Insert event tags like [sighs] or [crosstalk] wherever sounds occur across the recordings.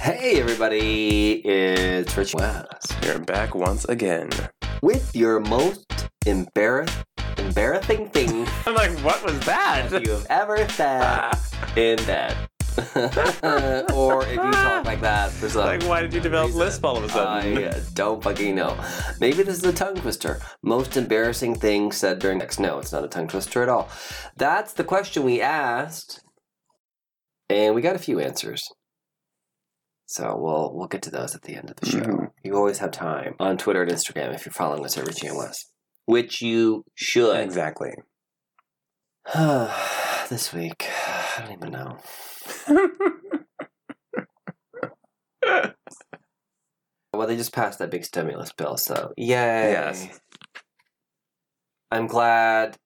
Hey everybody, it's Rich West You're back once again. with your most embarrass embarrassing thing [laughs] I'm like, what was that? you have ever said [laughs] in bed. [laughs] or if you talk like that for some like, why did you develop reason, lisp all of a sudden? I uh, don't fucking know. Maybe this is a tongue twister. Most embarrassing thing said during sex. No, it's not a tongue twister at all. That's the question we asked, and we got a few answers. So we'll we'll get to those at the end of the show. Mhm. You always have time on Twitter and Instagram if you're following us at Richie and Wes, which you should. exactly. [sighs] this week, I don't even know. [laughs] Well, they just passed that big stimulus bill, so yay! Yes. I'm glad,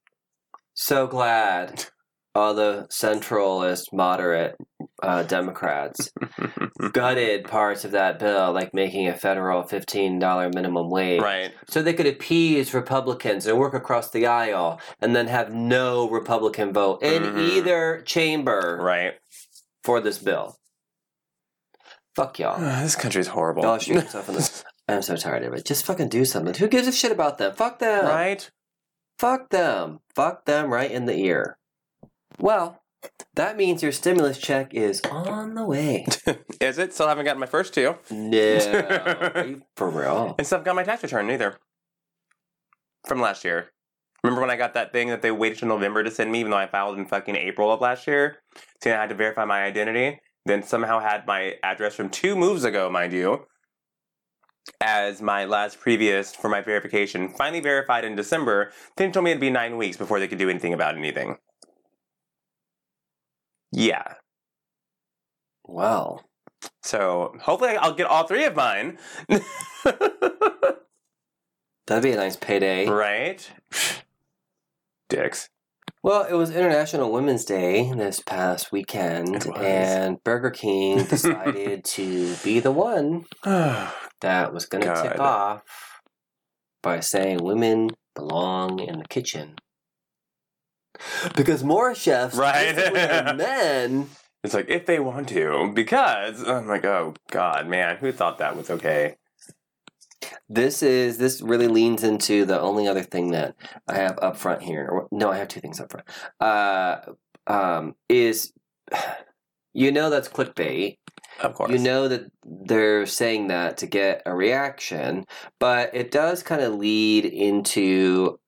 so glad. [laughs] All the centralist, moderate uh, Democrats [laughs] gutted parts of that bill, like making a federal fifteen dollar minimum wage, right. so they could appease Republicans and work across the aisle, and then have no Republican vote in Mhm. either chamber Right. for this bill. Fuck y'all. [sighs] this country's horrible. Y'all shoot yourself in the. [laughs] [laughs] I'm so tired of it. Just fucking do something. Who gives a shit about them? Fuck them. right? Fuck them. Fuck them right in the ear. Well, that means your stimulus check is on the way. [laughs] Is it? Still haven't gotten my first two. No. For real? [laughs] And still haven't got my tax return either. From last year. Remember when I got that thing that they waited till November to send me, even though I filed in fucking April of last year? Saying I had to verify my identity. Then somehow had my address from two moves ago, mind you, as my last previous for my verification. Finally verified in December. Then told me it'd be nine weeks before they could do anything about anything. Yeah. Well, So hopefully I'll get all three of mine. [laughs] that'd be a nice payday. right? Dicks. Well, it was International Women's Day this past weekend, and Burger King [laughs] decided to be the one [sighs] that was going to God. off by saying women belong in the kitchen. [laughs] Because more chefs Right. are [laughs] men. It's like if they want to, because I'm like, oh god, man, who thought that was okay? This is this really leans into the only other thing that I have up front here. No, I have two things up front. Uh, um, is [sighs] you know that's clickbait. Of course, You know that they're saying that to get a reaction, but it does kind of lead into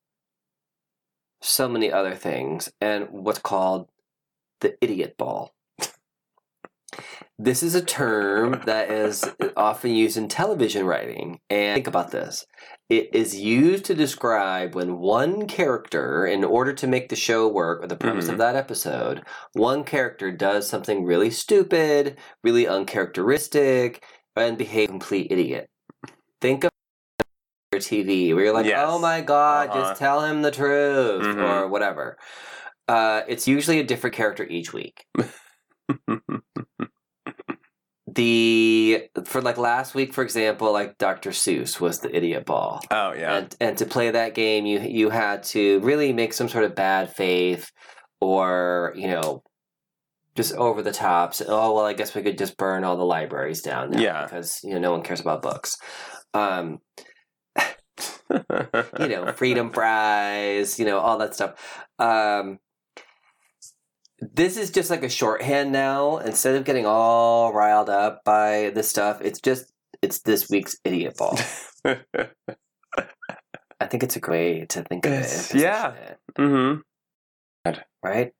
so many other things and what's called the idiot ball. This is a term that is often used in television writing. And think about this it is used to describe when one character, in order to make the show work or the premise of Mhm. that episode, one character does something really stupid, really uncharacteristic, and behave complete idiot. Think of TV where you're like, Yes. oh my god, Uh-huh. just tell him the truth Mhm. or whatever. Uh, it's usually a different character each week. [laughs] the for like last week, for example, like Dr. Seuss was the idiot ball. oh yeah, And and to play that game, you you had to really make some sort of bad faith, or you know, just over the top. So, oh well, I guess we could just burn all the libraries down now Yeah. because you know no one cares about books. Um, you know, freedom fries, you know, all that stuff. Um, this is just like a shorthand now. Instead of getting all riled up by this stuff, it's just it's this week's idiot ball. [laughs] I think it's a great way to think of it. It's- position yeah. it, mm-hmm. right.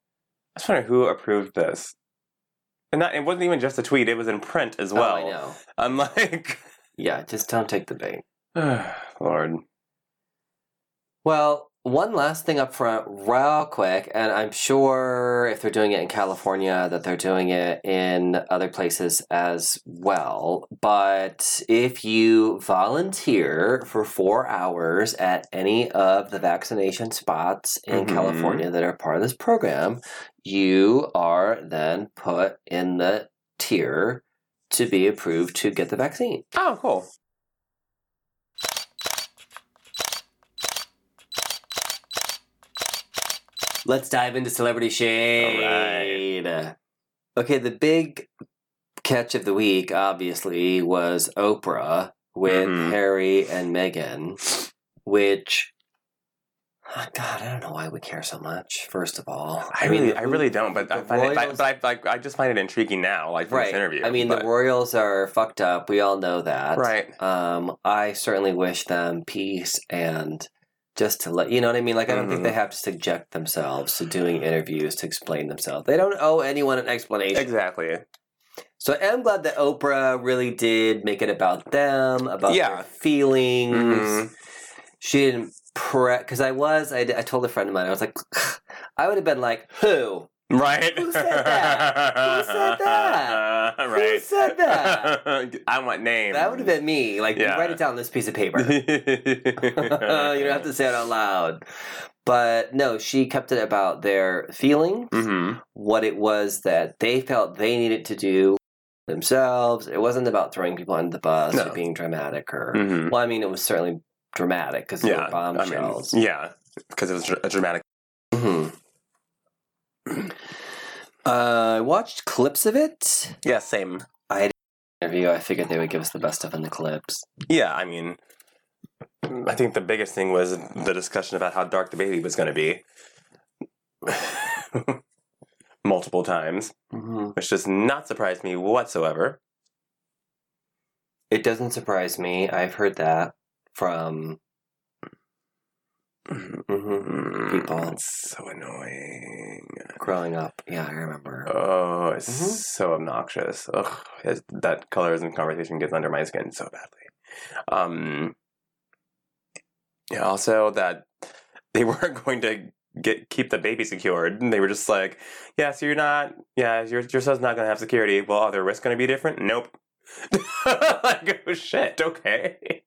I just wonder who approved this. And not, it wasn't even just a tweet; it was in print as well. oh, I know. I'm like, Yeah, just don't take the bait. [sighs] Lord. Well, one last thing up front, real quick, and I'm sure if they're doing it in California, that they're doing it in other places as well. But if you volunteer for four hours at any of the vaccination spots in Mhm. California that are part of this program, you are then put in the tier to be approved to get the vaccine. Oh, cool. Let's dive into celebrity shade. Okay, the big catch of the week, obviously, was Oprah with Mhm. Harry and Meghan, which. oh, God, I don't know why we care so much. First of all, I really, I really don't. But I find it, but I, like, I just find it intriguing now, like from right. this interview. I mean, but- the Royals are fucked up. We all know that. right. Um, I certainly wish them peace and just to let you know what I mean. Like, I don't think Mhm. they have to subject themselves to doing interviews to explain themselves. They don't owe anyone an explanation. Exactly. So I'm glad that Oprah really did make it about them, about Yeah. their feelings. Mhm. She didn't pre because I was. I, I told a friend of mine. I was like, [sighs] I would have been like, who? Right. Who said that? Who said that? [laughs] right. Who said that? [laughs] I want names. That would have been me. Like, Yeah. write it down on this piece of paper. [laughs] you don't have to say it out loud. But no, she kept it about their feelings, hmm what it was that they felt they needed to do themselves. It wasn't about throwing people under the bus No. or being dramatic or. hmm Well, I mean, it was certainly dramatic because Yeah. were bombshells. I mean, yeah, because it was a dramatic. Mhm. Uh, I watched clips of it. Yeah, same. I interview. I figured they would give us the best stuff in the clips. Yeah, I mean, I think the biggest thing was the discussion about how dark the baby was going to be. [laughs] Multiple times, hmm which does not surprise me whatsoever. It doesn't surprise me. I've heard that from mhm, People. It's so annoying. growing up. Yeah, I remember. Oh, it's Mhm. so obnoxious. Ugh, that colorism conversation gets under my skin so badly. Um, yeah, also that they [laughs] weren't going to get keep the baby secured. And They were just like, yeah, so you're not, yeah, your your son's not going to have security. Well, are the risks going to be different? Nope. [laughs] like, oh shit. Okay.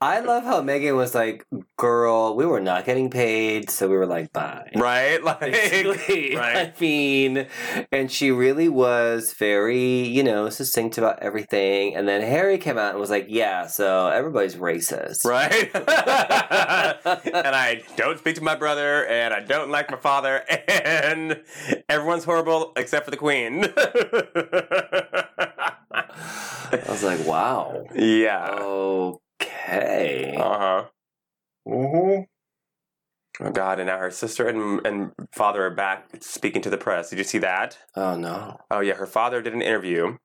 I love how Meghan was like, "Girl, we were not getting paid, so we were like, bye." Right. [laughs] Like. Basically, [laughs] right. I mean, and she really was very, you know, succinct about everything. And then Harry came out and was like, "Yeah, so everybody's racist." Right? [laughs] and I don't speak to my brother, and I don't like my father, and everyone's horrible except for the queen. I was like, "Wow, yeah. Oh, okay." Uh huh. Mm-hmm. Oh God! And now her sister and and father are back speaking to the press. Did you see that? Oh no. Oh yeah, her father did an interview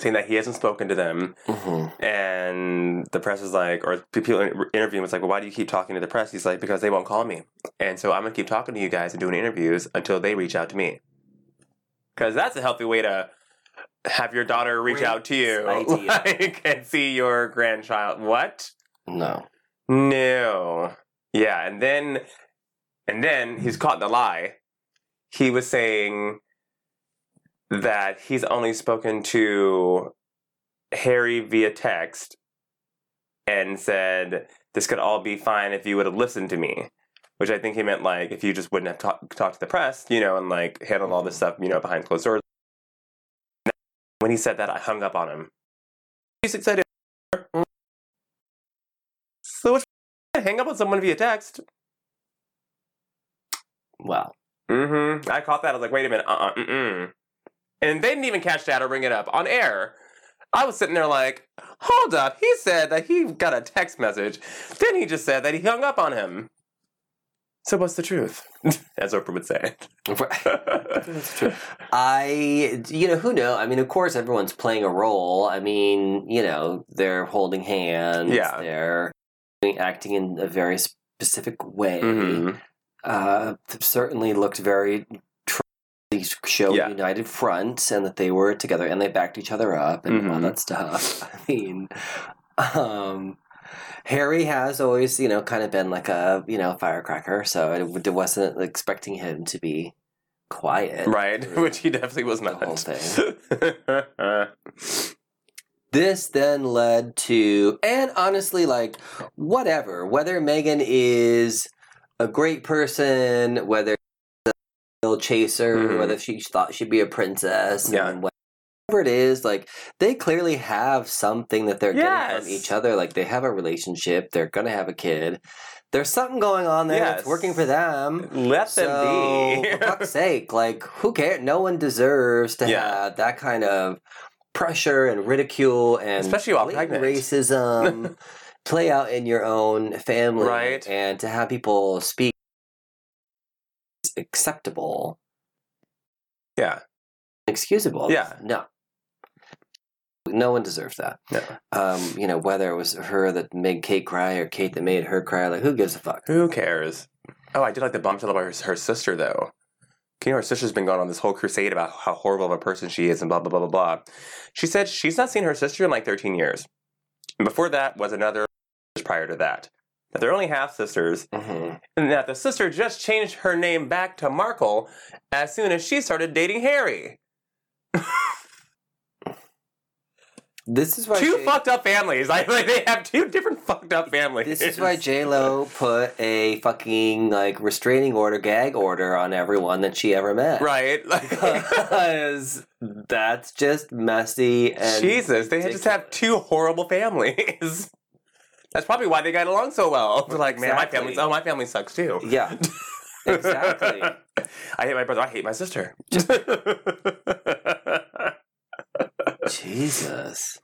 saying that he hasn't spoken to them, hmm and the press is like, or people in- interviewing was like, well, why do you keep talking to the press? He's like, because they won't call me, and so I'm gonna keep talking to you guys and doing interviews until they reach out to me. Because that's a healthy way to have your daughter reach out to you, idea. [laughs] like, and see your grandchild. What? No. No. Yeah, and then, and then he's caught in the lie. He was saying that he's only spoken to Harry via text and said this could all be fine if you would have listened to me. Which I think he meant like if you just wouldn't have talk, talked to the press, you know, and like handled all this mm-hmm. stuff, you know, behind closed doors. When he said that, I hung up on him. He's excited. So what's hang up on someone via text? Wow. Mm-hmm. I caught that. I was like, wait a minute. Uh-uh. Mm-mm. And they didn't even catch that or bring it up on air. I was sitting there like, hold up. He said that he got a text message. Then he just said that he hung up on him. So what's the truth? [laughs] As Oprah would say. That's [laughs] true. I, you know, who know? I mean, of course, everyone's playing a role. I mean, you know, they're holding hands. Yeah. They're acting in a very specific way. Mhm. Uh, certainly looked very. tr- They showed Yeah. united front and that they were together and they backed each other up and all Mhm. that stuff. [laughs] I mean, um, Harry has always, you know, kind of been like a, you know, firecracker. So it, it wasn't expecting him to be quiet. Right. [laughs] Which he definitely was the not. whole [laughs] This then led to, and honestly, like, whatever, whether Meghan is a great person, whether she's a chaser, Mhm. whether she thought she'd be a princess, Yeah. and whatever it is, like, they clearly have something that they're getting from each other. Like, they have a relationship, they're gonna have a kid. There's something going on there that's working for them. Let So, them be. for fuck's [laughs] sake, like, who cares? No one deserves to Yeah. have that kind of pressure and ridicule and Especially while pregnant. racism [laughs] play out in your own family, Right. And to have people speak is acceptable, Yeah. excusable. Yeah. no, no one deserves that. No. Um, you know, whether it was her that made Kate cry or Kate that made her cry, like who gives a fuck? Who cares? Oh, I did like the bombshell about her, her sister, though. You know, her sister's been going on this whole crusade about how horrible of a person she is and blah, blah, blah, blah, blah. She said she's not seen her sister in like 13 years. And before that was another prior to that. That they're only half sisters, hmm and that the sister just changed her name back to Markle as soon as she started dating Harry. [laughs] This is why two J- fucked up families. [laughs] Like, like they have two different fucked up families. This is why J Lo put a fucking like restraining order, gag order on everyone that she ever met. right? Like, [laughs] Because that's just messy and Jesus, they just have two horrible families. [laughs] That's probably why they got along so well. They're like, man, my Exactly. family. Oh, my family sucks too. yeah, exactly. I hate my brother. I hate my sister. Jesus.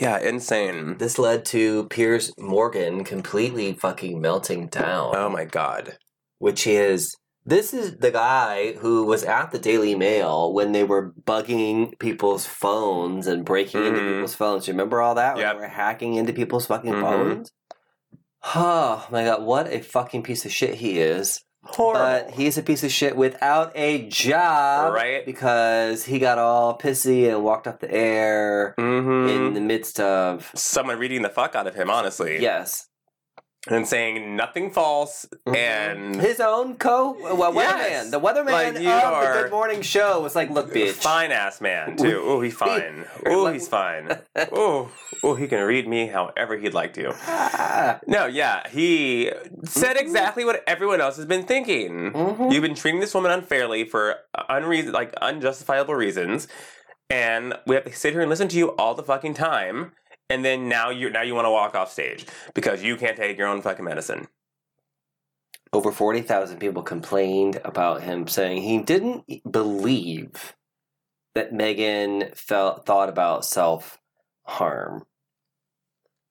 yeah, insane. This led to Piers Morgan completely fucking melting down. Oh my god. which is this is the guy who was at the Daily Mail when they were bugging people's phones and breaking into Mhm. people's phones. You remember all that? When Yep. they were hacking into people's fucking Mhm. phones? Oh my god, what a fucking piece of shit he is. Horrible. But he's a piece of shit without a job. Right. Because he got all pissy and walked off the air Mhm. in the midst of Someone reading the fuck out of him, honestly. Yes. And saying nothing false Mhm. and his own co well, Yes. weatherman, the weatherman Like, of you the Good Morning Show was like, "Look, bitch, [laughs] fine ass man too. Oh, he's fine. Oh, he's fine. Oh, oh, he can read me however he'd like to. Ah. [laughs] No, yeah, he said exactly what everyone else has been thinking. Mhm. You've been treating this woman unfairly for unreason, like unjustifiable reasons, and we have to sit here and listen to you all the fucking time. And then now you now you want to walk off stage because you can't take your own fucking medicine. Over forty thousand people complained about him, saying he didn't believe that Meghan felt thought about self harm.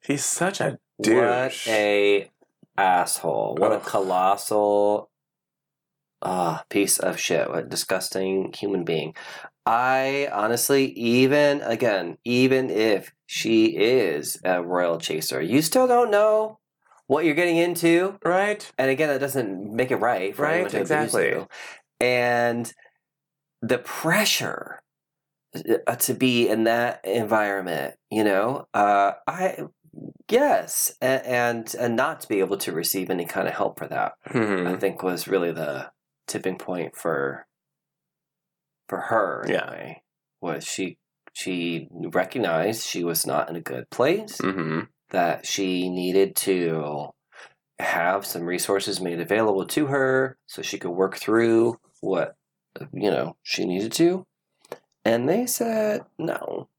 He's such a What douche. a asshole! What a colossal ah piece of shit! What a disgusting human being. I honestly, even again, even if she is a royal chaser, you still don't know what you're getting into. right? And again, that doesn't make it right, for Right, to exactly. And the pressure uh, to be in that environment, you know, uh, I yes, and, and and not to be able to receive any kind of help for that, I Mhm. think was really the tipping point for for her. Yeah. Anyway, was she she recognized she was not in a good place Mhm. that she needed to have some resources made available to her so she could work through what you know she needed to and they said no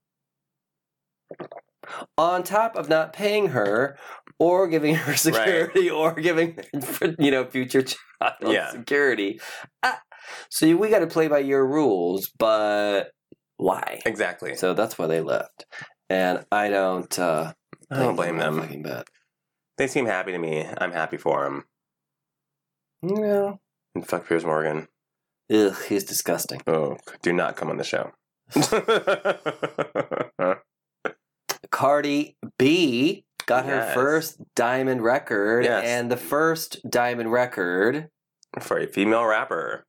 on top of not paying her or giving her [laughs] security or giving her, you know future child Yeah. security Ah, so we got to play by your rules but why Exactly. so that's why they left and i don't uh I don't blame them. fucking bit. They seem happy to me. I'm happy for them. Yeah. And fuck Piers Morgan. Ugh, he's disgusting. Oh, do not come on the show. [laughs] [laughs] Cardi B got her first diamond record, Yes. and the first diamond record. for a female rapper.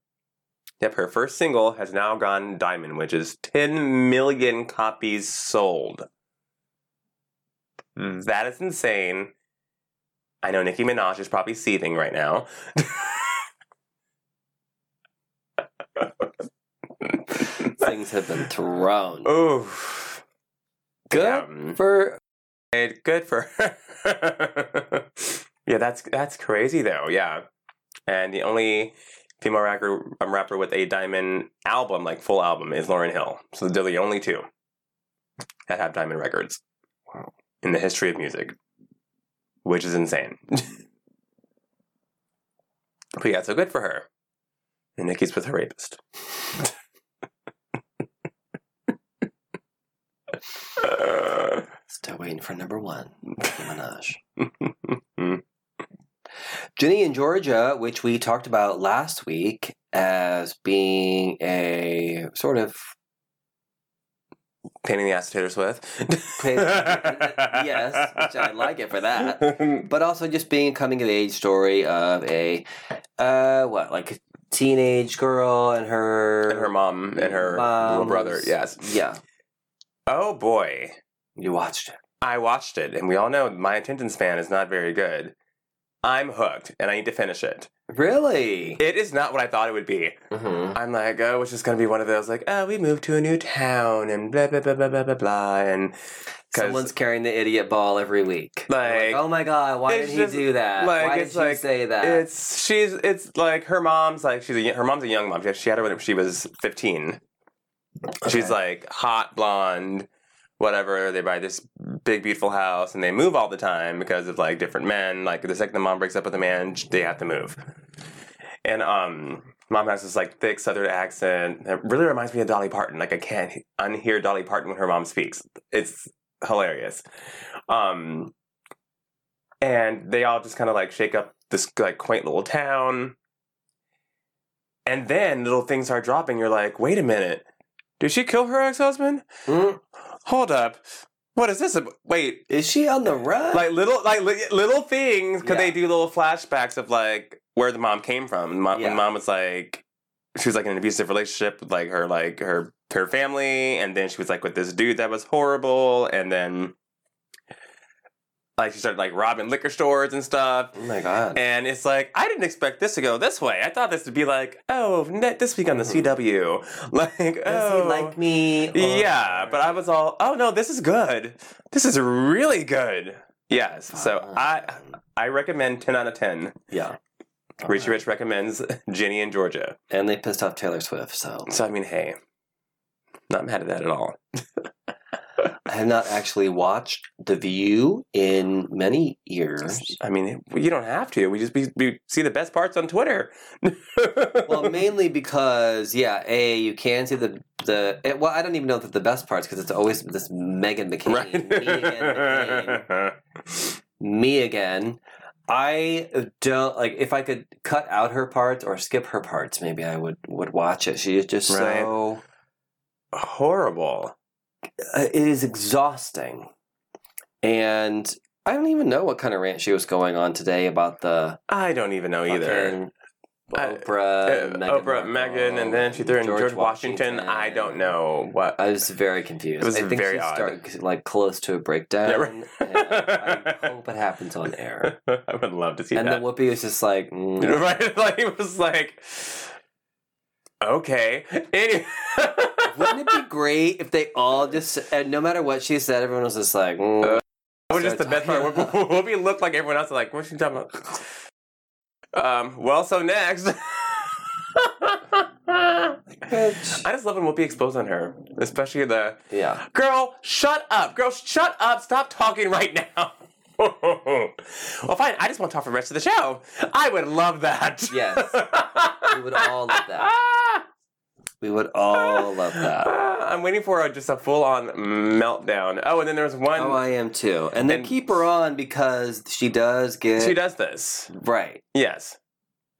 Yep, her first single has now gone diamond, which is 10 million copies sold. That is insane. I know Nicki Minaj is probably seething right now. Things have been thrown. [laughs] Oof. Good Yeah. for Good for her. [laughs] yeah, that's that's crazy though. Yeah, and the only female rapper um, rapper with a diamond album, like full album, is Lauryn Hill. So they're the only two that have diamond records in the history of music, which is insane. [laughs] but yeah, so good for her. And Nicki's with her rapist. [laughs] [laughs] Still waiting for number one, Nicki Minaj. [laughs] Ginny and Georgia, which we talked about last week as being a sort of painting the ass to Taylor Swift. [laughs] Yes, which I like it for that. but also just being a coming of age story of a uh what like a teenage girl and her and her mom and her little brother. Yes. yeah Oh boy. you watched it I watched it, and we all know my attention span is not very good. I'm hooked, and I need to finish it. really It is not what I thought it would be. mm-hmm. I'm like, oh, it's just gonna be one of those like, oh, we moved to a new town and blah blah blah blah blah blah blah, and someone's carrying the idiot ball every week You're Like, oh my god why did he just- do that like, why did she like- say that it's she's it's like her mom's like she's a her mom's a young mom. She had her when she was 15. She's like hot blonde, whatever. They buy this big beautiful house and they move all the time because of like different men. Like the second the mom breaks up with a man, they have to move. And um, mom has this like thick Southern accent. It really reminds me of Dolly Parton. Like I can't unhear Dolly Parton when her mom speaks. It's hilarious. Um, and they all just kind of like shake up this like quaint little town. And then little things are dropping. You're like, wait a minute. Did she kill her ex husband? Mm, Hold up. What is this? Wait, is she on the run like little like li- little things because they do little flashbacks of like where the mom came from. Mom, Yeah. When mom was like, she was like in an abusive relationship with like her like her her family, and then she was like with this dude that was horrible, and then like she started like robbing liquor stores and stuff. oh my god And it's like I didn't expect this to go this way. I thought this would be like, oh, this week on the Mhm. CW, [laughs] like, does oh, he like me yeah, but I was all, oh no, this is good. This is really good. Yes. So I I recommend ten out of ten. yeah Richie Alright. Rich recommends [laughs] Ginny and Georgia. and they pissed off Taylor Swift so So I mean, hey, not mad at that at all. [laughs] I have not actually watched The View in many years. I mean, you don't have to. We just we, we see the best parts on Twitter. [laughs] well, mainly because yeah, a you can see the the it, well, I don't even know that the best parts because it's always this Meghan McCain, right. me again, McCain, me again. I don't like if I could cut out her parts or skip her parts. Maybe I would would watch it. She is just so. Horrible. Uh, it is exhausting, and I don't even know what kind of rant she was going on today about the I don't even know either. fucking I- Oprah, Uh, Meghan Oprah, Megan, and then she threw in George, Washington. I don't know what. I was very confused. It was I think very she odd. started like close to a breakdown. Yeah, right. I hope it [laughs] happens on air. I would love to see and that. And then Whoopi was just like, mm. [laughs] right? [laughs] Like it was like, okay. Anyway. [laughs] wouldn't it be great if they all just, and no matter what she said, everyone was just like, mm. That was just the best part. [laughs] Whoopi looked like everyone else. Like, what's she talking about? Um. Well, so next. I just love when Whoopi exposed on her, especially the yeah. girl. Shut up, girl. Shut up. Stop talking right now. [laughs] well, fine. I just want to talk for the rest of the show. I would love that. Yes. We would all love that. [laughs] We would all love that. I'm waiting for a, just a full on meltdown. Oh, and then there's one. Oh, I am too. And then And- keep her on because she does get she does this. right. Yes.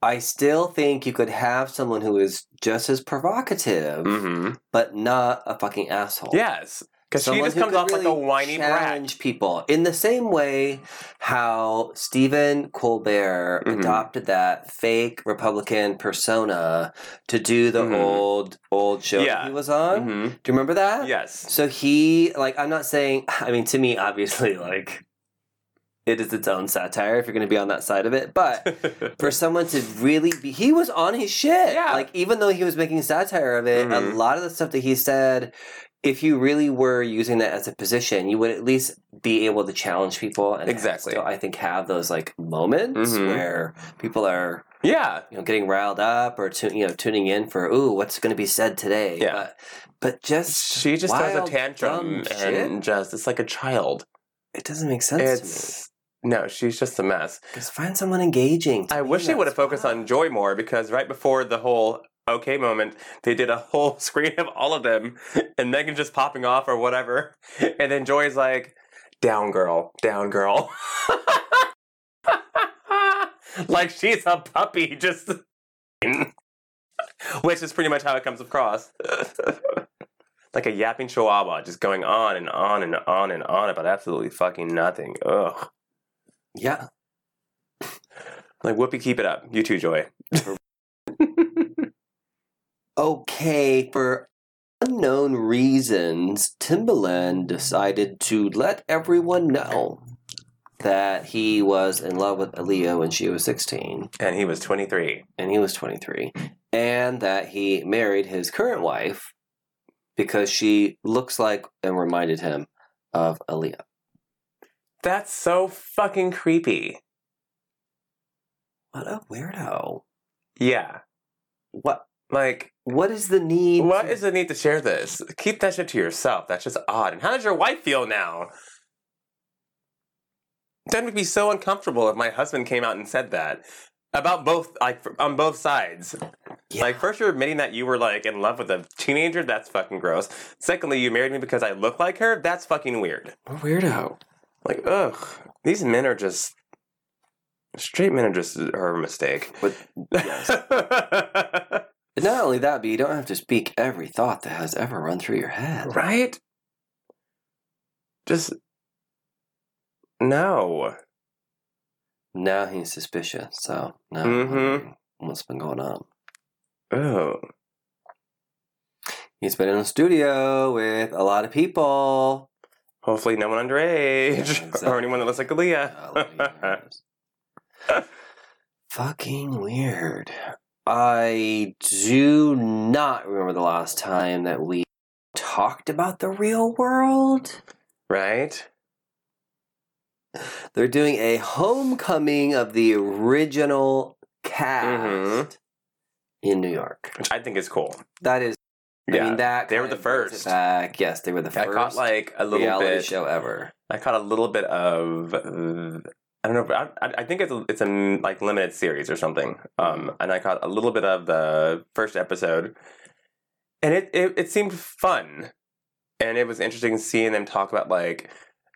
I still think you could have someone who is just as provocative, Mm-hmm. but not a fucking asshole. Yes. Because she Someone just comes off like a really whiny brat. challenge people in the same way how Stephen Colbert Mhm. adopted that fake Republican persona to do the Mhm. old old show Yeah. he was on. Mm-hmm. Do you remember that? Yes. So he like I'm not saying [laughs] I mean to me obviously like it is its own satire if you're going to be on that side of it, but [laughs] for someone to really be he was on his shit Yeah. like even though he was making satire of it Mhm. a lot of the stuff that he said if you really were using that as a position you would at least be able to challenge people and Exactly. still, i think have those like moments Mhm. where people are yeah. you know getting riled up or tu- you know tuning in for ooh what's going to be said today Yeah. but, but just She just throws a tantrum and just it's like a child. it doesn't make sense to me It's no, she's just a mess. just find someone engaging I wish they would have focused on Joy more because right before the whole okay moment. They did a whole [laughs] screen of all of them, and Megan just popping off or whatever, [laughs] and then Joy's like, "Down, girl, down, girl," [laughs] like she's a puppy, just. Which is pretty much how it comes across. like a yapping chihuahua, just going on and on and on and on about absolutely fucking nothing. Ugh. Yeah. Like Whoopi, keep it up. You too, Joy. Okay, for unknown reasons, Timbaland decided to let everyone know that he was in love with Aaliyah when she was 16 And he was 23. and he was 23, and that he married his current wife because she looks like and reminded him of Aaliyah. That's so fucking creepy. What a weirdo. Yeah. What Like, what is the need? what to- is the need to share this? Keep that shit to yourself. That's just odd. And how does your wife feel now? That would be so uncomfortable if my husband came out and said that about both, like on both sides. Yeah. Like, first, you're admitting that you were like in love with a teenager. That's fucking gross. Secondly, you married me because I look like her. That's fucking weird. a weirdo? Like, ugh, these men are just straight men are just are a mistake. But yes. [laughs] And not only that, but you don't have to speak every thought that has ever run through your head. right? Just no. Now he's suspicious, so now Mhm. what's been going on? Oh, He's been in the studio with a lot of people. hopefully no one underage Exactly. [laughs] or anyone that looks like Aaliyah. [laughs] Fucking weird. I do not remember the last time that we talked about the real world. right? They're doing a homecoming of the original cast Mhm. in New York. Which I think is cool. That is, I Yeah, mean, that they were the of brings it first. Back, yes, they were the I first. caught like a little reality bit. show ever. I caught a little bit of. I don't know. but I, I think it's a, it's a like limited series or something. Um, and I caught a little bit of the first episode, and it, it it seemed fun, and it was interesting seeing them talk about like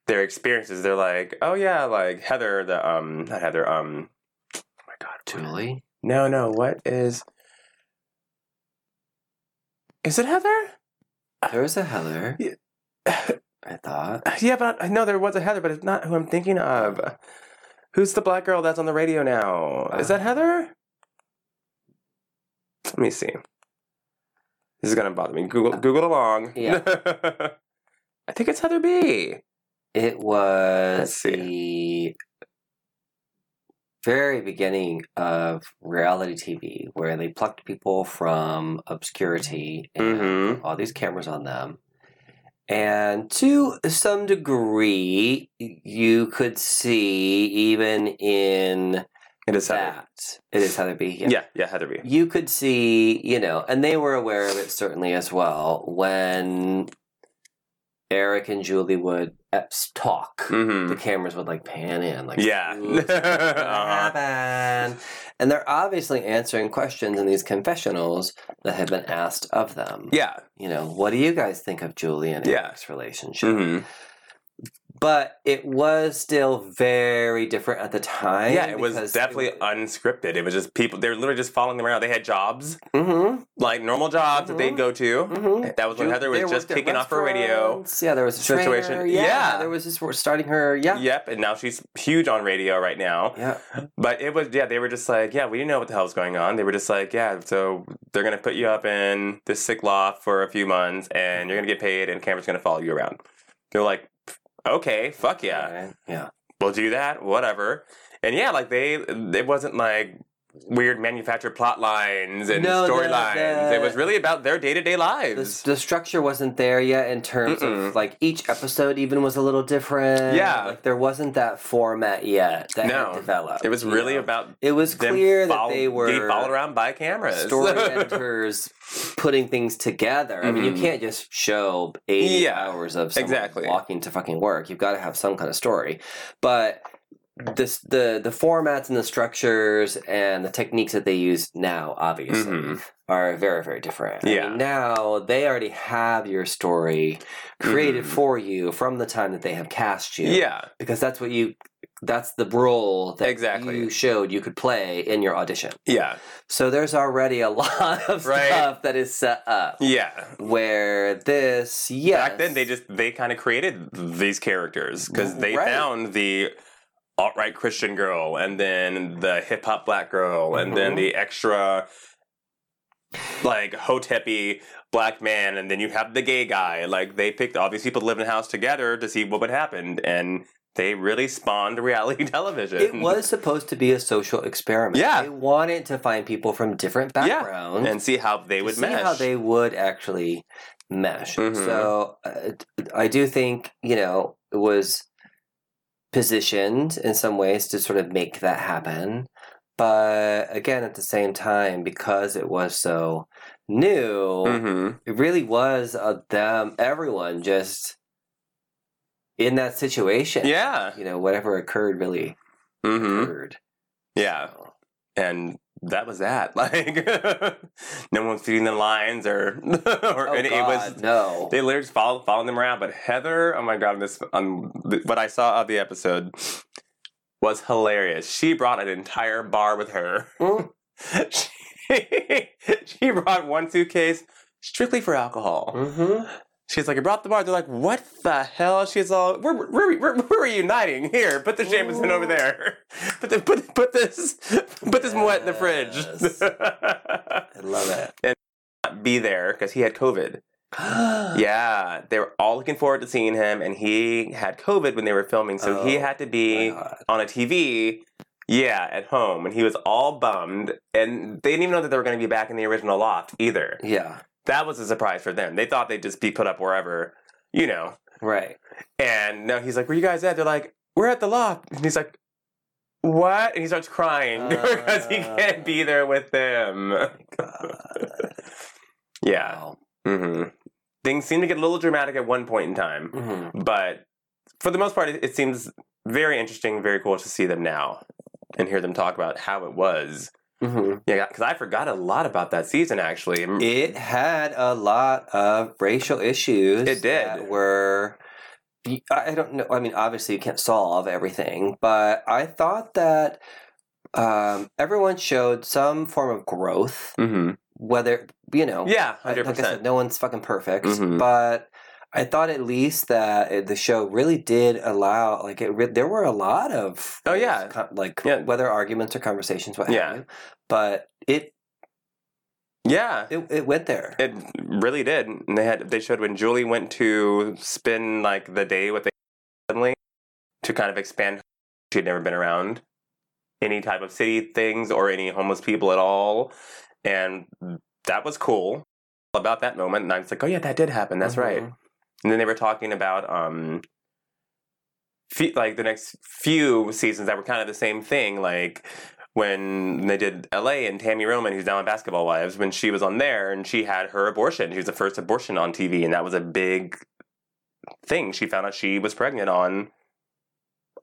their experiences. They're like, oh yeah, like Heather, the um, not Heather, um, oh my god, Julie, no, no, what is? Is it Heather? there was a Heather. Yeah. I thought. Yeah, but I know there was a Heather, but it's not who I'm thinking of. Who's the black girl that's on the radio now? Is that Uh. Heather? Let me see. This is gonna bother me. Google Google along. Yeah. [laughs] I think it's Heather B. It was the very beginning of reality TV where they plucked people from obscurity and Mhm. put all these cameras on them. And to some degree, you could see even in It is Heather. that. It is Heather B. Yeah. yeah, Heather B. You could see, you know, and they were aware of it certainly as well when Eric and Julie would talk hmm the cameras would like pan in, like Yeah. Uh-huh. [laughs] [laughs] happen?" And they're obviously answering questions in these confessionals that have been asked of them. Yeah. You know, what do you guys think of Julie and Yeah. Eric's relationship? hmm But it was still very different at the time. Yeah, it was definitely unscripted. It was just people. They were literally just following them around. They had jobs, Mhm, like normal jobs that Mhm. they'd go to. mhm. That was when Heather was just kicking off her radio. Yeah, there was a situation. trainer. Yeah, Yeah. there was. We're starting her. Yeah, Yep, and now she's huge on radio right now. yeah. But it was yeah, they were just like, yeah, we didn't know what the hell was going on. They were just like, yeah, so they're gonna put you up in this sick loft for a few months, and you're gonna get paid, and camera's gonna follow you around. They're like, okay, fuck yeah, Right. yeah. we'll do that, whatever. And yeah, like they, it wasn't like weird manufactured plot lines and No, storylines. It was really about their day to day lives. the structure wasn't there yet in terms Mm-mm. of like each episode even was a little different. Yeah. like there wasn't that format yet that No. had developed. It was really know? about It was clear follow- that they were getting followed around by cameras. story [laughs] editors putting things together. I mean, you Mhm. can't just show 80 Yeah, hours of exactly. walking to fucking work. You've got to have some kind of story. But this the the formats and the structures and the techniques that they use now, obviously, Mhm. are very very different. I Yeah. mean, now they already have your story created Mhm. for you from the time that they have cast you. Yeah. because that's what you. That's the role that Exactly. you showed you could play in your audition. Yeah. So there's already a [laughs] lot of Right. stuff that is set up. Yeah. Where this, yeah. Back then, they just they kind of created these characters because they Right. found the alt right Christian girl, and then the hip hop black girl, and then Mhm. the extra like hotepi black man, and then you have the gay guy. Like they picked all these people to live in a house together to see what would happen, and they really spawned [laughs] reality television. It was supposed to be a social experiment. Yeah. they wanted to find people from different Yeah. backgrounds and see how they would see mesh. how they would actually mesh. Mhm. So uh, I do think you know it was positioned in some ways to sort of make that happen. But again, at the same time, because it was so new, Mhm. it really was uh, them, everyone just in that situation. Yeah. You know, whatever occurred really hmm occurred. Yeah. So, and that was that. [laughs] Like, no one's feeding the lines or, [laughs] or Oh, and it was. No. They literally just follow, following them around. But Heather, oh my god, this um, th- what I saw of the episode was hilarious. She brought an entire bar with her. Mm. [laughs] she, she brought one suitcase strictly for alcohol. Mm-hmm. She's like, I brought the bar. They're like, what the hell? She's all, we're, we're, we're, we're reuniting. Here, put the Jameson over there. [laughs] Put, the, put, put this put this Moet in the fridge. I love it. [laughs] And be there because he had COVID. [gasps] Yeah, they were all looking forward to seeing him, and he had COVID when they were filming, so he Oh, had to be on a TV. Yeah, at home, and he was all bummed, and they didn't even know that they were going to be back in the original loft either. Yeah. That was a surprise for them. They thought they'd just be put up wherever, you know. Right. And now he's like, "Where you guys at?" They're like, "We're at the loft." And he's like, "What?" And he starts crying [laughs] because he can't be there with them. [laughs] God. yeah. Wow. hmm Things seem to get a little dramatic at one point in time, Mhm. but for the most part, it, it seems very interesting, very cool to see them now and hear them talk about how it was. Mhm. Yeah, because I forgot a lot about that season actually. It had a lot of racial issues. It did. That were. I don't know. I mean, obviously, you can't solve everything, but I thought that um, everyone showed some form of growth. hmm Whether you know, Yeah, I- hundred like I said, no one's fucking perfect, Mhm. but I thought at least that the show really did allow, like, it. Re- there were a lot of, Oh, yeah. like Yeah. whether arguments or conversations, what Yeah. have you, but it Yeah, it, it went there. It really did. And they had they showed when Julie went to spend like the day with the suddenly to kind of expand. She had never been around any type of city things or any homeless people at all, and that was cool about that moment. And I was like, oh yeah, that did happen. That's right. Mm-hmm. And then they were talking about um, fe- like the next few seasons that were kind of the same thing, like when they did L.A. and Tami Roman, who's now on Basketball Wives, when she was on there and she had her abortion. She was the first abortion on TV, and that was a big thing. She found out she was pregnant on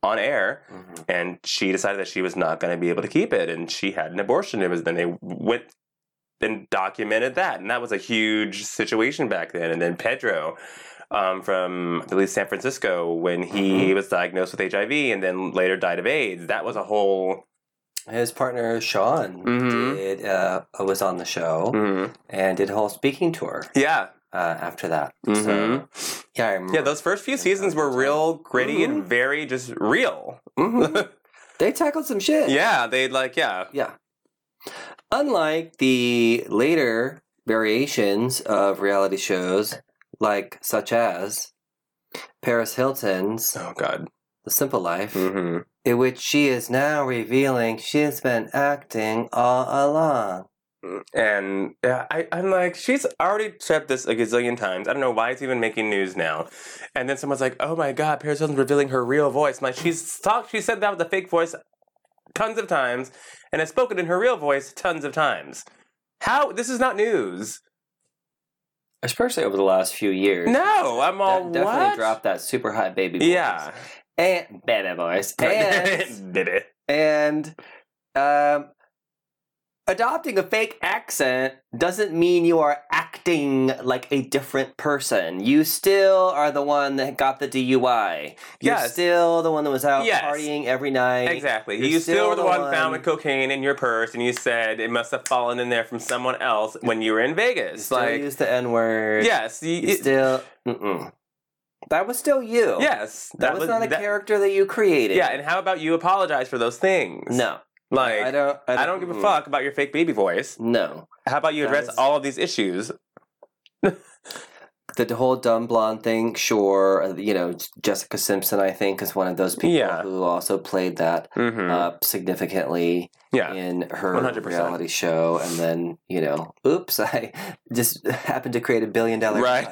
on air, Mhm. and she decided that she was not going to be able to keep it, and she had an abortion. It was then they went and documented that, and that was a huge situation back then. And then Pedro. Um, from I believe San Francisco when he Mhm. was diagnosed with HIV and then later died of AIDS. That was a whole His partner Sean Mhm. did uh, was on the show Mhm. and did a whole speaking tour yeah uh, after that. Mhm. So yeah, I remember. yeah. Those first few seasons were real gritty and very just real. Mhm. [laughs] they tackled some shit. yeah, they like yeah Yeah. Unlike the later variations of reality shows, like such as Paris Hilton's oh god. The Simple Life, hmm in which she is now revealing she's been acting all along. And yeah, I, I'm like, she's already said this a gazillion times. I don't know why it's even making news now. And then someone's like, "Oh my God, Paris Hilton's revealing her real voice." I'm like, she's talked. She said that with a fake voice tons of times, and has spoken in her real voice tons of times. How? This is not news. Especially over the last few years. No, I'm all That definitely dropped that super hot baby voice. Yeah, And baby voice. [laughs] And did it? and um adopting a fake accent doesn't mean you are acting like a different person. You still are the one that got the DUI. You're Yes. still the one that was out Yes. partying every night. Exactly. You're you still still were the, one, one- found with cocaine in your purse, and you said it must have fallen in there from someone else when you were in You Vegas. still like, use the N word. yes, you, You still. Mm-mm. That was still you. yes, That, was, not a that- character that you created. Yeah, and how about you apologize for those things? no, like I don't. I don't, I don't give a fuck about your fake baby voice. No, How about you address is- all of these issues? the whole dumb blonde thing. Sure, uh, you know Jessica Simpson. I think is one of those people Yeah. who also played that Mm-hmm. up significantly yeah. in her 100%. reality show, and then you know, oops, [laughs] I just happened to create a billion dollar. Right.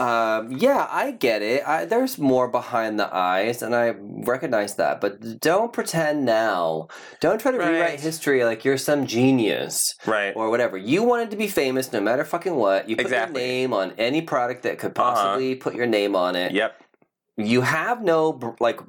Um, yeah, I get it. I, there's more behind the eyes, and I recognize that. But don't pretend now. Don't try to Right. rewrite history like you're some genius right. or whatever. You wanted to be famous no matter fucking what. You put Exactly. your name on any product that could Uh-huh. possibly put your name on it. Yep. You have no like.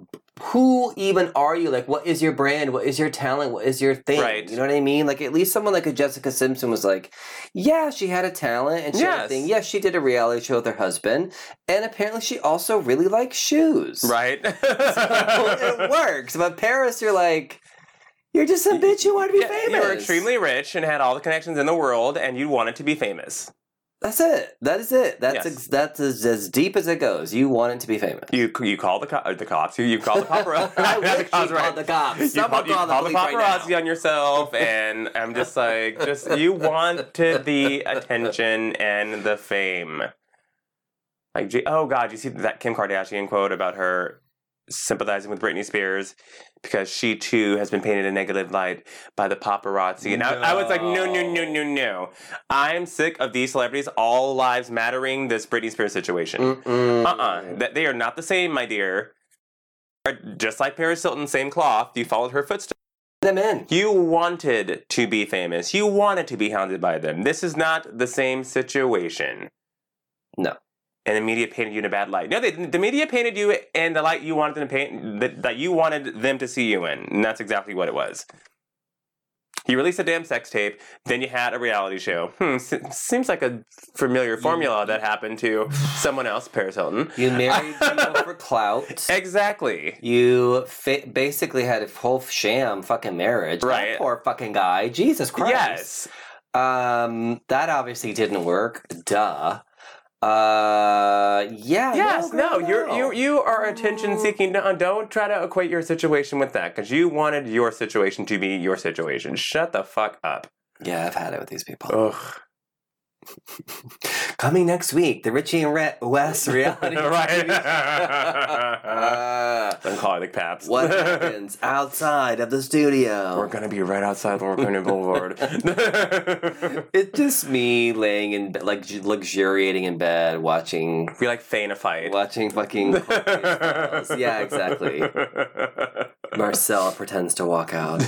Who even are you? Like, what is your brand? What is your talent? What is your thing? Right. You know what I mean? Like, at least someone like a Jessica Simpson was like, yeah, she had a talent and she had a thing. Yes, she did a reality show with her husband, and apparently she also really likes shoes. Right. [laughs] So it [laughs] works. But Paris, you're like, you're just some bitch who want to be Yeah, famous. You were extremely rich and had all the connections in the world, and you wanted to be famous. That's it. That is it. That's Yes. ex- that's as, as deep as it goes. You want it to be famous. You you call the co- uh, the cops. You you call the paparazzi. [laughs] I [laughs] wish the you right. called the cops. You call, you call the call the right paparazzi now. on yourself, and I'm just like, just you wanted the attention and the fame. Like, oh god, you see that Kim Kardashian quote about her sympathizing with Britney Spears because she too has been painted a negative light by the paparazzi, and I, I was like, no, no, no, no, no. I'm sick of these celebrities, all lives mattering. This Britney Spears situation. Mm-mm. Uh-uh. That they are not the same, my dear. Just like Paris Hilton, same cloth. You followed her footsteps. Them in. You wanted to be famous. You wanted to be hounded by them. This is not the same situation. No. And the media painted you in a bad light. No, they, the media painted you in the light you wanted them to paint, that, that you wanted them to see you in. And that's exactly what it was. You released a damn sex tape, then you had a reality show. Hmm, s- seems like a familiar formula that happened to someone else, Paris Hilton. [laughs] You married [laughs] people for clout. Exactly. You fa- basically had a whole sham fucking marriage. That Right. poor fucking guy. Jesus Christ. Yes. Um, that obviously didn't work. Duh. Uh, yeah. Yes. no, No, you're you you are attention seeking. No, don't try to equate your situation with that because you wanted your situation to be your situation. Shut the fuck up. Yeah, I've had it with these people. Ugh. [laughs] Coming next week, the Richie and Re- Wes [laughs] reality. right. [laughs] Uh, The Paps. what [laughs] happens outside of the studio? We're gonna be right outside Lorcaine Boulevard. [laughs] It's just me laying in bed, like luxuriating in bed, watching, we like feign a fight. watching fucking. [laughs] yeah, exactly. Marcel pretends to walk out.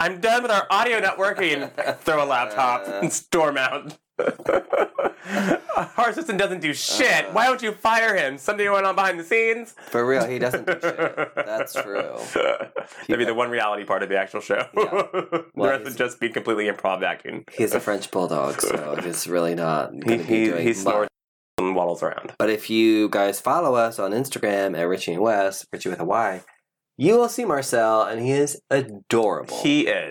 I'm done with our audio networking. Throw a laptop and storm out. [laughs] Our assistant doesn't do shit. Why don't you fire him? Something went on behind the scenes? For real, he doesn't do shit. [laughs] That's true. That'd be the one reality part of the actual show. Yeah. [laughs] the rest would just be completely improv acting. He's a French bulldog, so he's really not He, he, he snores and waddles around. But if you guys follow us on Instagram at Richie and Wes, Richie with a Y, you will see Marcel, and he is adorable. He is.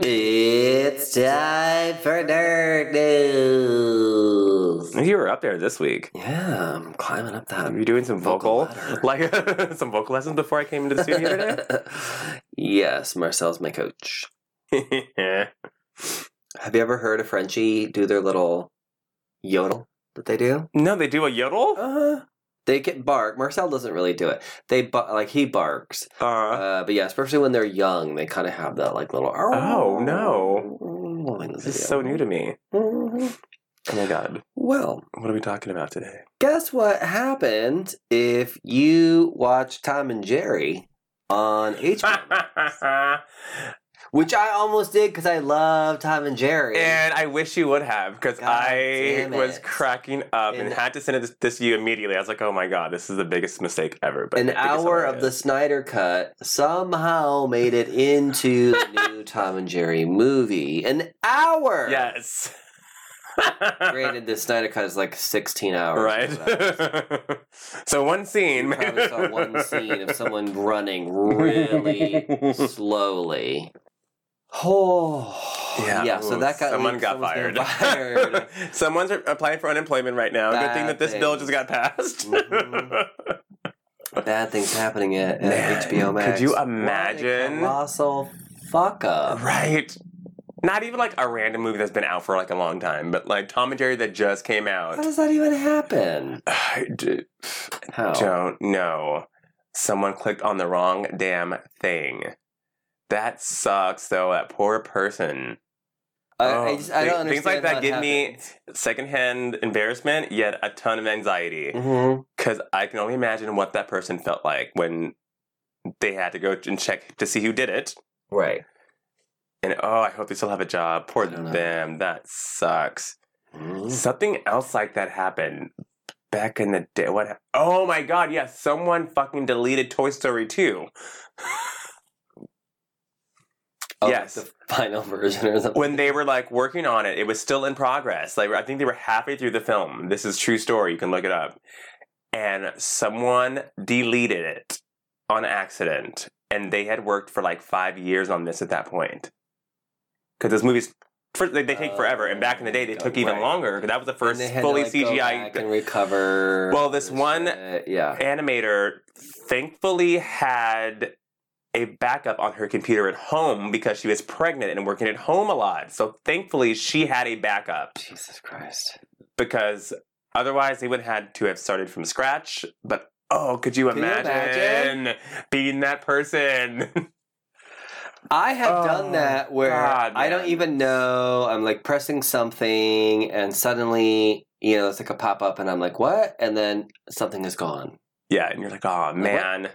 It's time for Nerd News. You were up there this week. Yeah, I'm climbing up that. Are you doing some Vocal vocal, [laughs] like [laughs] some vocal lessons before I came into the studio today? [laughs] yes, Marcel's my coach. Have you ever heard a Frenchie do their little yodel that they do? No, they do a yodel. Uh, they get bark. Marcel doesn't really do it. They bu- like he barks. Uh, Uh, but yeah, especially when they're young, they kind of have that like little. Oh, no. this is so new to me. Mhm. Oh my god, Well, what are we talking about today? guess what happened if you watch Tom and Jerry on HBO? [laughs] Which I almost did because I love Tom and Jerry. And I wish you would have because I was cracking up and, And- had to send this, this to you immediately. I was like, "Oh my god, this is the biggest mistake ever." But An I think it's hour of the. Snyder Cut somehow made it into the [laughs] new Tom and Jerry movie. An hour! yes, [laughs] Granted, the Snyder Cut is like 16 hours. right. [laughs] so one scene. You probably saw one scene of someone running really slowly. Oh, yeah. so that got someone leaked, got fired. fired. [laughs] Someone's applying for unemployment right now. Good thing that this bill just got passed. Mhm. Bad things happening at, at HBO Max. could you imagine? colossal fuck up. right. Not even like a random movie that's been out for like a long time, but like Tom and Jerry that just came out. How does that even happen? [sighs] I d- How? don't know. Someone clicked on the wrong damn thing. That sucks, though. That poor person. I, I, Oh, just, I don't understand. things like that give me- Secondhand embarrassment, yet a ton of anxiety. Because I can only imagine what that person felt like when they had to go and check to see who did it. Right. And oh, I hope they still have a job. Poor I them. That sucks. Mhm. Something else like that happened back in the day. What? Oh my god! Yes, someone fucking deleted Toy Story 2. [laughs] Oh, Yes. The final [laughs] version or something. when they were like working on it, it was still in progress. Like I think they were halfway through the film. This is true story. You can look it up. And someone deleted it on accident, and they had worked for like five years on this at that point. Because those movies, for, they, they take oh, forever, and back in the day they took even Right. longer. That was the first they had to, fully like, go CGI. back and recover. Well, this one-. Yeah. animator thankfully had a backup on her computer at home because she was pregnant and working at home a lot. So thankfully she had a backup Jesus Christ. because otherwise they would have had to have started from scratch. But oh, could you Can you imagine, imagine? being that person? [laughs] I have Oh, done that where God, I don't even know. I'm like pressing something, and suddenly, you know, it's like a pop up, and I'm like, "What?" And then something is gone. yeah, and you're like, oh man.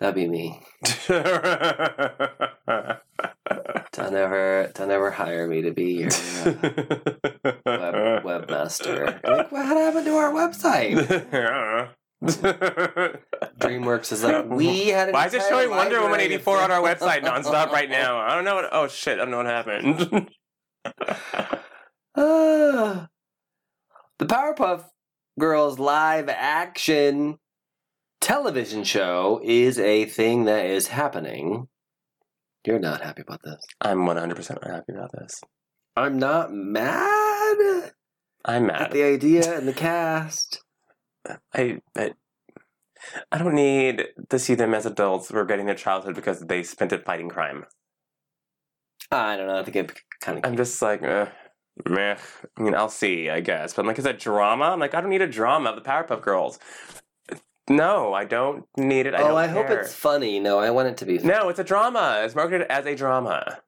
That'd be me. [laughs] Don't ever, don't ever hire me to be your uh, web, webmaster. Like, what happened to our website? [laughs] DreamWorks is like, we had. An Why is it showing Wonder Woman 84 on our website nonstop right now? I don't know what. Oh shit, I don't know what happened. Ah. [sighs] the Powerpuff Girls live action television show is a thing that is happening. You're not happy about this. I'm 100% happy about this. I'm not mad I'm at mad. the idea and the cast. I, I, I don't need to see them as adults regretting their childhood because they spent it fighting crime. I don't know. I think it kind of. I'm just like, uh, meh. I mean, I'll see, I guess. But I'm like, is that drama? I'm like, I don't need a drama of the Powerpuff Girls. No, I don't need it. I oh, I hope it's funny. No, I want it to be. Funny. No, it's a drama. It's marketed as a drama.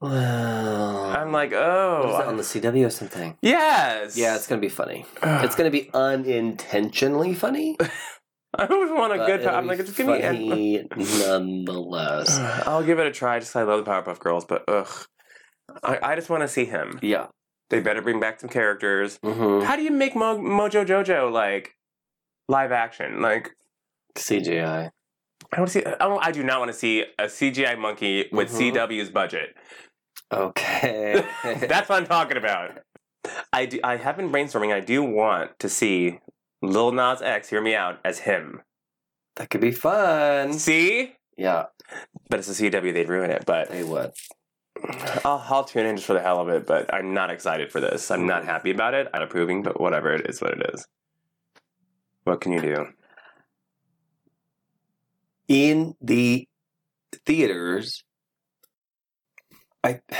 Well, I'm like, oh. on the CW or something? yes. Yeah, it's gonna be funny. [sighs] It's gonna be unintentionally funny. [laughs] I always want a but good. I'm like, just give me. funny nonetheless. [sighs] I'll give it a try. Just I love the Powerpuff Girls, but ugh, I, I just want to see him. Yeah. They better bring back some characters. Mm-hmm. How do you make Mo- Mojo Jojo like live action? Like CGI. I to see. I, don't, I do not want to see a CGI monkey with Mhm. CW's budget. Okay. [laughs] That's what I'm talking about. I do, I have been brainstorming. I do want to see Lil Nas X. Hear me out as him. that could be fun. See, Yeah, but it's a CW. They'd ruin it. But they would. I'll, I'll tune in just for the hell of it. But I'm not excited for this. I'm not happy about it. I'm approving, but whatever. It is what it is. What can you do? In the theaters, I [sighs]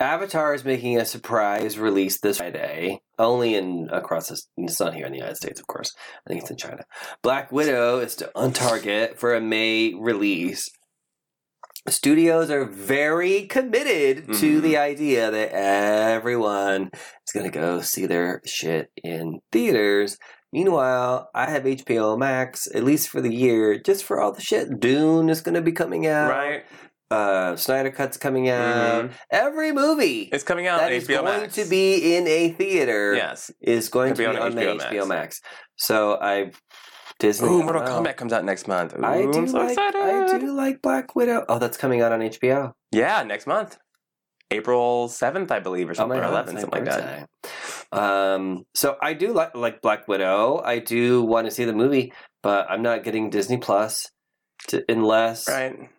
Avatar is making a surprise release this Friday. Only in across this. It's not here in the United States, of course. I think it's in China. Black Widow is on target for a May release. Studios are very committed to Mhm. the idea that everyone is going to go see their shit in theaters Meanwhile, I have HBO Max at least for the year, just for all the shit. Dune is going to be coming out. Right. Uh, Snyder Cut's coming out. Mhm. Every movie It's coming out that on is HBO going Max. to be in a theater Yes. is going Could to be be on on, HBO HBO Max. Max. So I Disney. Ooh, Mortal know. Kombat comes out next month. Ooh, I do I'm so like. excited. I do like Black Widow. Oh, that's coming out on HBO. Yeah, next month. April 7th, I believe, or Oh something, my or 11th, something like that. Um, so I do like like Black Widow. I do want to see the movie, but I'm not getting Disney Plus to, unless Right,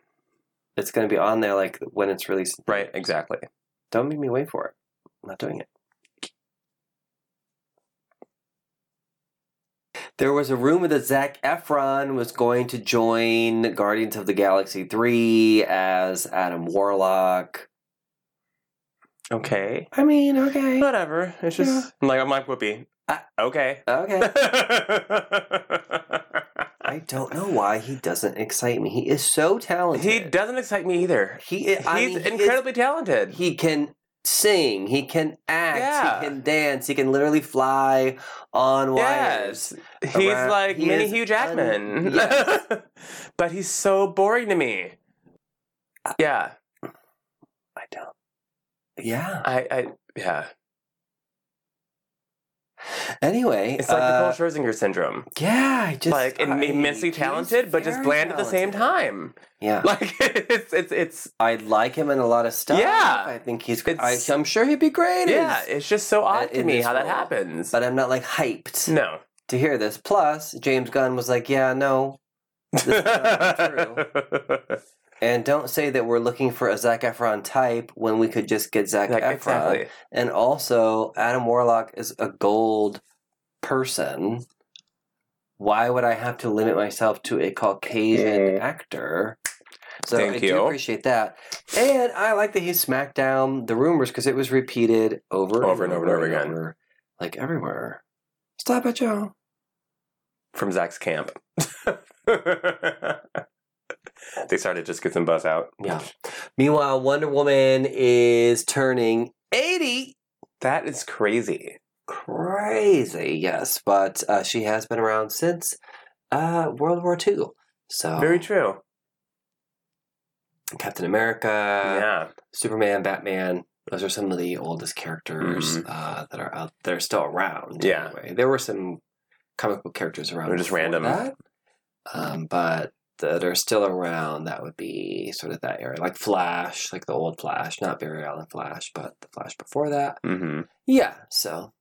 it's going to be on there like when it's released. right, exactly. Don't make me wait for it. I'm not doing it. There was a rumor that Zac Efron was going to join Guardians of the Galaxy 3 as Adam Warlock. Okay. I mean, okay. Whatever. It's just I'm like I'm like Whoopi. Ah. okay. Okay. [laughs] I don't know why he doesn't excite me. He is so talented. he doesn't excite me either. He, I He's mean, he is- incredibly talented. he can sing. He can act. Yeah. He can dance. He can literally fly on wires. yes. He's Around- like he mini is Hugh Jackman. un- yes. [laughs] but he's so boring to me. Yeah. Yeah. I, I yeah. Anyway, It's like uh, Nicole Scherzinger syndrome. yeah, I just like I- immensely talented, but just bland at the same time. Yeah, [laughs] Like it's it's it's I like him in a lot of stuff. Yeah. I think he's. I, I'm sure he'd be great. yeah, as- it's just so odd to me how that happens. but I'm not like hyped no. to hear this. Plus, James Gunn was like, "Yeah, no." This is not [laughs] And don't say that we're looking for a Zac Efron type when we could just get Zac Like, Efron. exactly. And also, Adam Warlock is a gold person. Why would I have to limit myself to a Caucasian Mm. actor? So Thank I you. do appreciate that. And I like that he smacked down the rumors because it was repeated over, Over and over and over again. over, like everywhere. Stop it, Joe. From Zac's camp. [laughs] they started just get some buzz out. Yeah. Meanwhile, Wonder Woman is turning 80. That is crazy. Crazy, yes. But uh, she has been around since uh, World War II. So Very true. Captain America, yeah. Superman, Batman. Those are some of the oldest characters Mhm. uh, that are out. That are still around. Yeah. Anyway. There were some comic book characters around. They're just random. Um, but that are still around. That would be sort of that area, like Flash, like the old Flash, not Barry Allen Flash, but the Flash before that. Mm-hmm. Yeah. So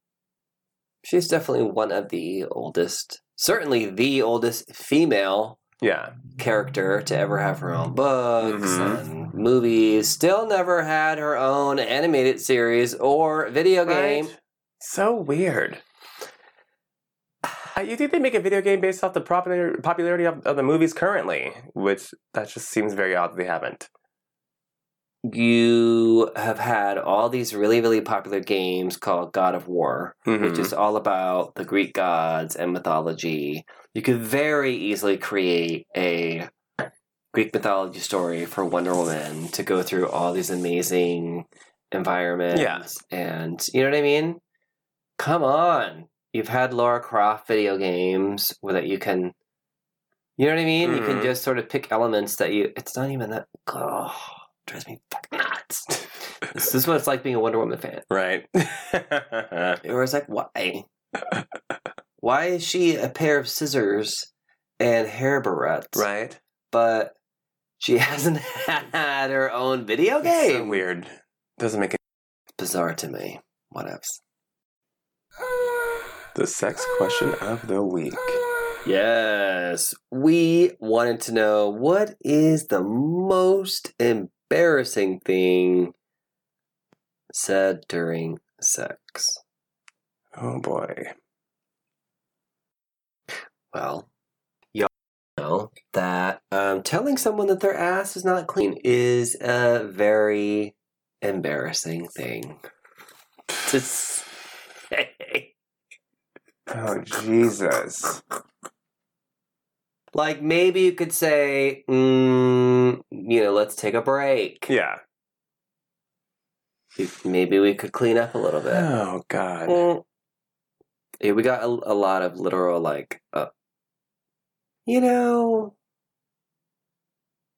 she's definitely one of the oldest, certainly the oldest female Yeah. character to ever have her own books Mhm. and movies. Still never had her own animated series or video game. So weird. You think they make a video game based off the popular popularity of, of the movies currently? Which that just seems very odd that they haven't. You have had all these really, really popular games called God of War, which Mhm. is all about the Greek gods and mythology. You could very easily create a Greek mythology story for Wonder Woman to go through all these amazing environments. Yeah. And you know what I mean? Come on. You've had Lara Croft video games where that you can you know what I mean? You can Mhm. just sort of pick elements that you it's not even that oh, drives me fucking nuts. [laughs] this is what it's like being a Wonder Woman fan. right. [laughs] It was like, why? why is she a pair of scissors and hair barrettes? right. But she hasn't [laughs] had her own video It's game. so weird. Doesn't make it. Bizarre to me. Whatevs. The sex question of the week. Yes. We wanted to know what is the most embarrassing thing said during sex? Oh boy. Well, y'all know that um, telling someone that their ass is not clean is a very embarrassing thing [sighs] say. Oh Jesus. Like maybe you could say, mm, you know, let's take a break. Yeah. Maybe we could clean up a little bit. Oh God. Mm. Yeah, we got a, a lot of literal like, uh, you know,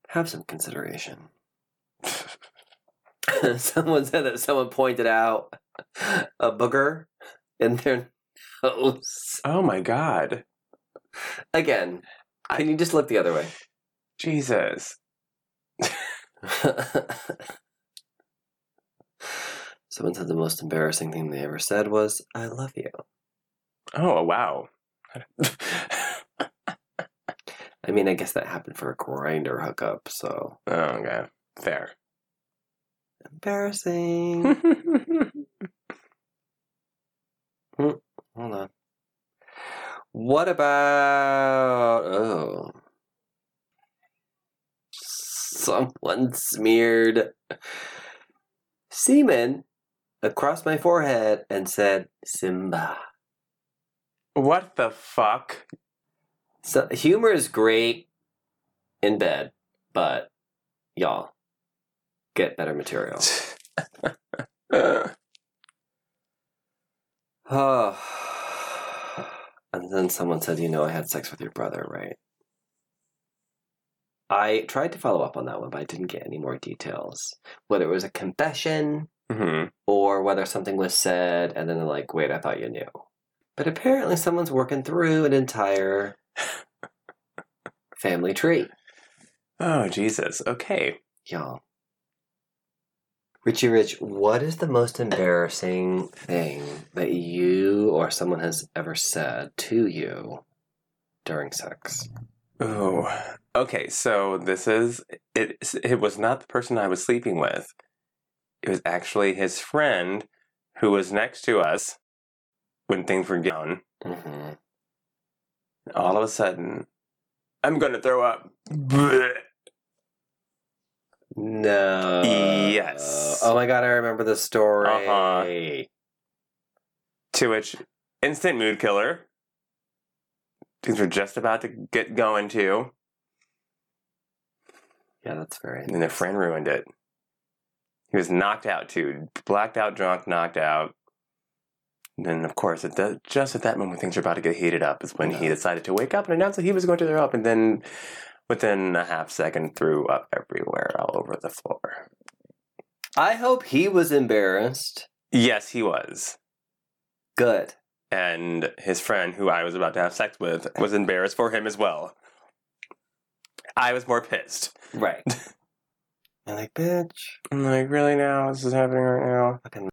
have some consideration. [laughs] [laughs] someone said that someone pointed out a booger in their [laughs] nose. Oh my god. Again, can you just look the other way? Jesus. [laughs] Someone said the most embarrassing thing they ever said was, I love you. Oh wow. [laughs] I mean, I guess that happened for a Grindr hookup, so Oh, okay. Fair. embarrassing. Hmm. Hold on. What about oh someone smeared semen across my forehead and said Simba. what the fuck? So humor is great in bed, but y'all get better material. [laughs] [sighs] Oh. And then someone said, you know, I had sex with your brother, right? I tried to follow up on that one, but I didn't get any more details. Whether it was a confession hmm or whether something was said and then they're like, wait, I thought you knew. But apparently someone's working through an entire [laughs] family tree, Oh Jesus. Okay. y'all. Richie Rich, what is the most embarrassing thing that you or someone has ever said to you during sex? Oh. Okay. So this is it. It was not the person I was sleeping with. It was actually his friend who was next to us when things were down. hmm All of a sudden, I'm gonna throw up. No. Yes. Oh my god, I remember the story. Uh-huh. To which, instant mood killer. Things were just about to get going too, Yeah, that's very. and then a friend ruined it. He was knocked out too, blacked out, drunk, knocked out. And then, of course, at the, just at that moment, things are about to get heated up. Is when he decided to wake up and announce that he was going to throw up, and then, within a half second, threw up everywhere, all over the floor. I hope he was embarrassed. Yes, he was. Good. and his friend, who I was about to have sex with, was embarrassed for him as well. I was more pissed. Right. [laughs] I'm like, bitch. I'm like, really now? This is happening right now? Fucking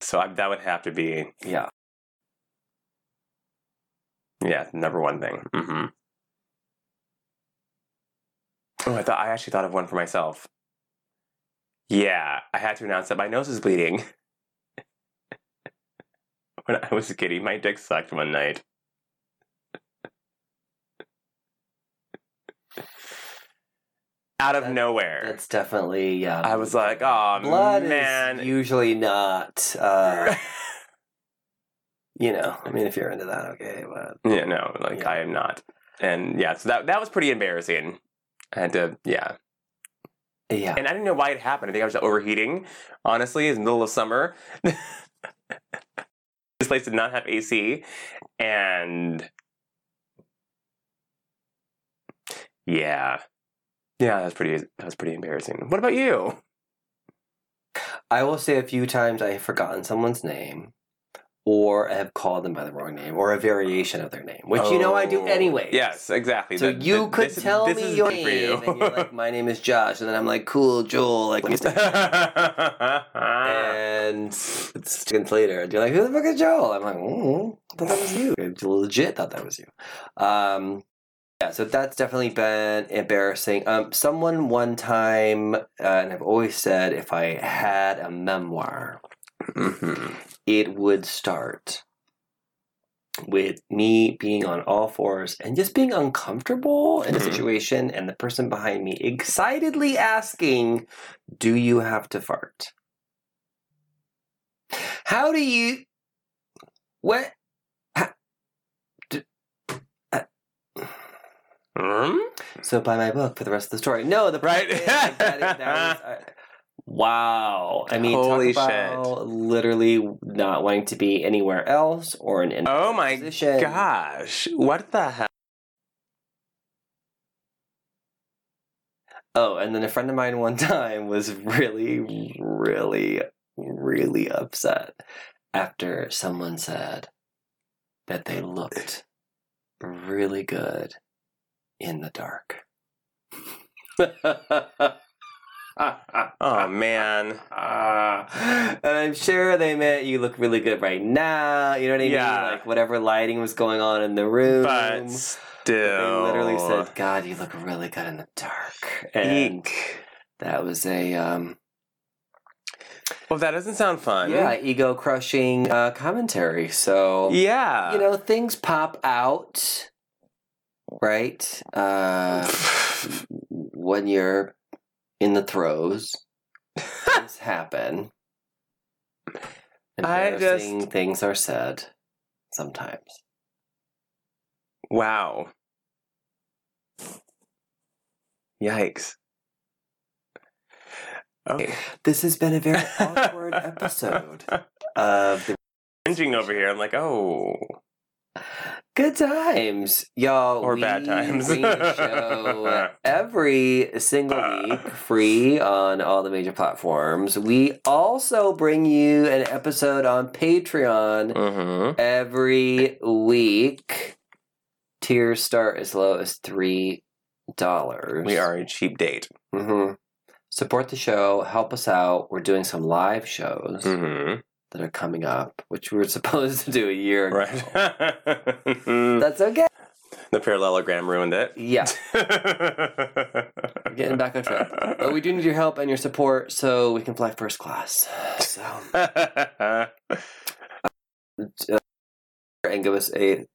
So I, that would have to be, yeah. yeah, number one thing. hmm Oh, I thought I actually thought of one for myself. Yeah, I had to announce that my nose is bleeding. [laughs] when I was getting my dick sucked one night. Out of That- nowhere. That's definitely yeah. I was like, oh blood man. is usually not. uh [laughs] You know, I mean, if you're into that, okay, but yeah, no, like Yeah. I am not. And yeah, so that that was pretty embarrassing. I had to, yeah. yeah. And I didn't know why it happened. I think I was overheating. Honestly, it's the middle of summer. [laughs] this place did not have AC. And yeah. Yeah, that's pretty that was pretty embarrassing. What about you? I will say a few times I have forgotten someone's name, or have called them by the wrong name, or a variation of their name, which you know I do Oh, anyway. Yes, exactly. So That- you that- could this- tell this me your name, and you're like, "My name is Josh," and then I'm like, "Cool, Joel." Like, let me see. and it's seconds later, and you're like, "Who the fuck is Joel?" I'm like, mm, "I thought that was you." I legit thought that was you. Um, yeah, so that's definitely been embarrassing. Um, someone one time, uh, and I've always said, if I had a memoir, Mhm. it would start with me being on all fours and just being uncomfortable in a Mhm. situation and the person behind me excitedly asking, Do you have to fart? How do you. What? Mm? So, buy my book for the rest of the story. No, the Right. point is, like, that is- that was, uh, Wow. I mean, Holy about literally not wanting to be anywhere else or in any Oh my position. gosh. What the hell? Oh, and then a friend of mine one time was really, really, really upset after someone said that they looked really good in the dark. [laughs] Oh [laughs] man. and I'm sure they meant you look really good right now. You know what I mean? Yeah. Like whatever lighting was going on in the room. But But still. they literally said, "God, you look really good in the dark," and Eek. that was a um, Well, that doesn't sound fun. yeah ego crushing uh, commentary. So Yeah. you know things pop out, right? Uh, [laughs] when you're in the throes, [laughs] things happen. I just- Embarrassing things are said sometimes. wow. Yikes. Okay. This has been a very [laughs] awkward episode of the Cringing over here. I'm like, oh. Good times, y'all. Or we bad times. show [laughs] every single week, free on all the major platforms. We also bring you an episode on Patreon Mm-hmm. every week. Tiers start as low as three dollars. We are a cheap date. hmm Support the show. Help us out. We're doing some live shows Mm-hmm. That are coming up, which we were [laughs] supposed to do a year ago. Right. [laughs] That's okay. the parallelogram ruined it. Yeah. [laughs] Getting back on track. But we do need your help and your support so we can fly first class. So, uh, and give us a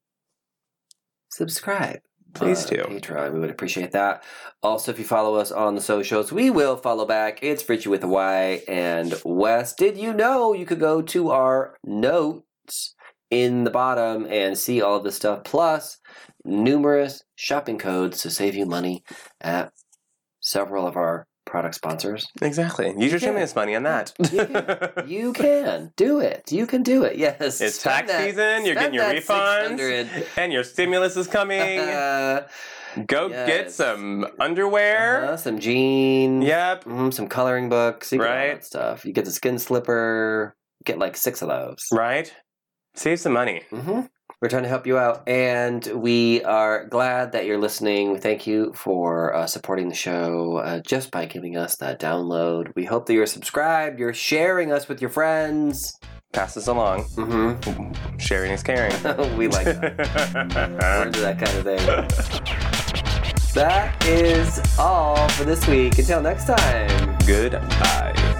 subscribe. Please on do. Patreon. We would appreciate that. Also, if you follow us on the socials, we will follow back. It's Richie with a Y and Wes. Did you know you could go to our notes in the bottom and see all of this stuff, plus numerous shopping codes to save you money at several of our product sponsors. exactly. Use your can. stimulus money on that. You can do it. You can do it. Yes. It's tax that- season. You're getting your refunds. 600. and your stimulus is coming. Uh, Go get some underwear. uh-huh, some jeans. Yep. mhm, some coloring books. You get that stuff. You get the skin slipper. Get like six of those. Right? Save some money. hmm We're trying to help you out, and we are glad that you're listening. We thank you for uh, supporting the show uh, just by giving us that download. We hope that you're subscribed, you're sharing us with your friends. Pass this along. hmm Sharing is caring. [laughs] we like that. [laughs] We're into that kind of thing. That is all for this week. Until next time. Goodbye.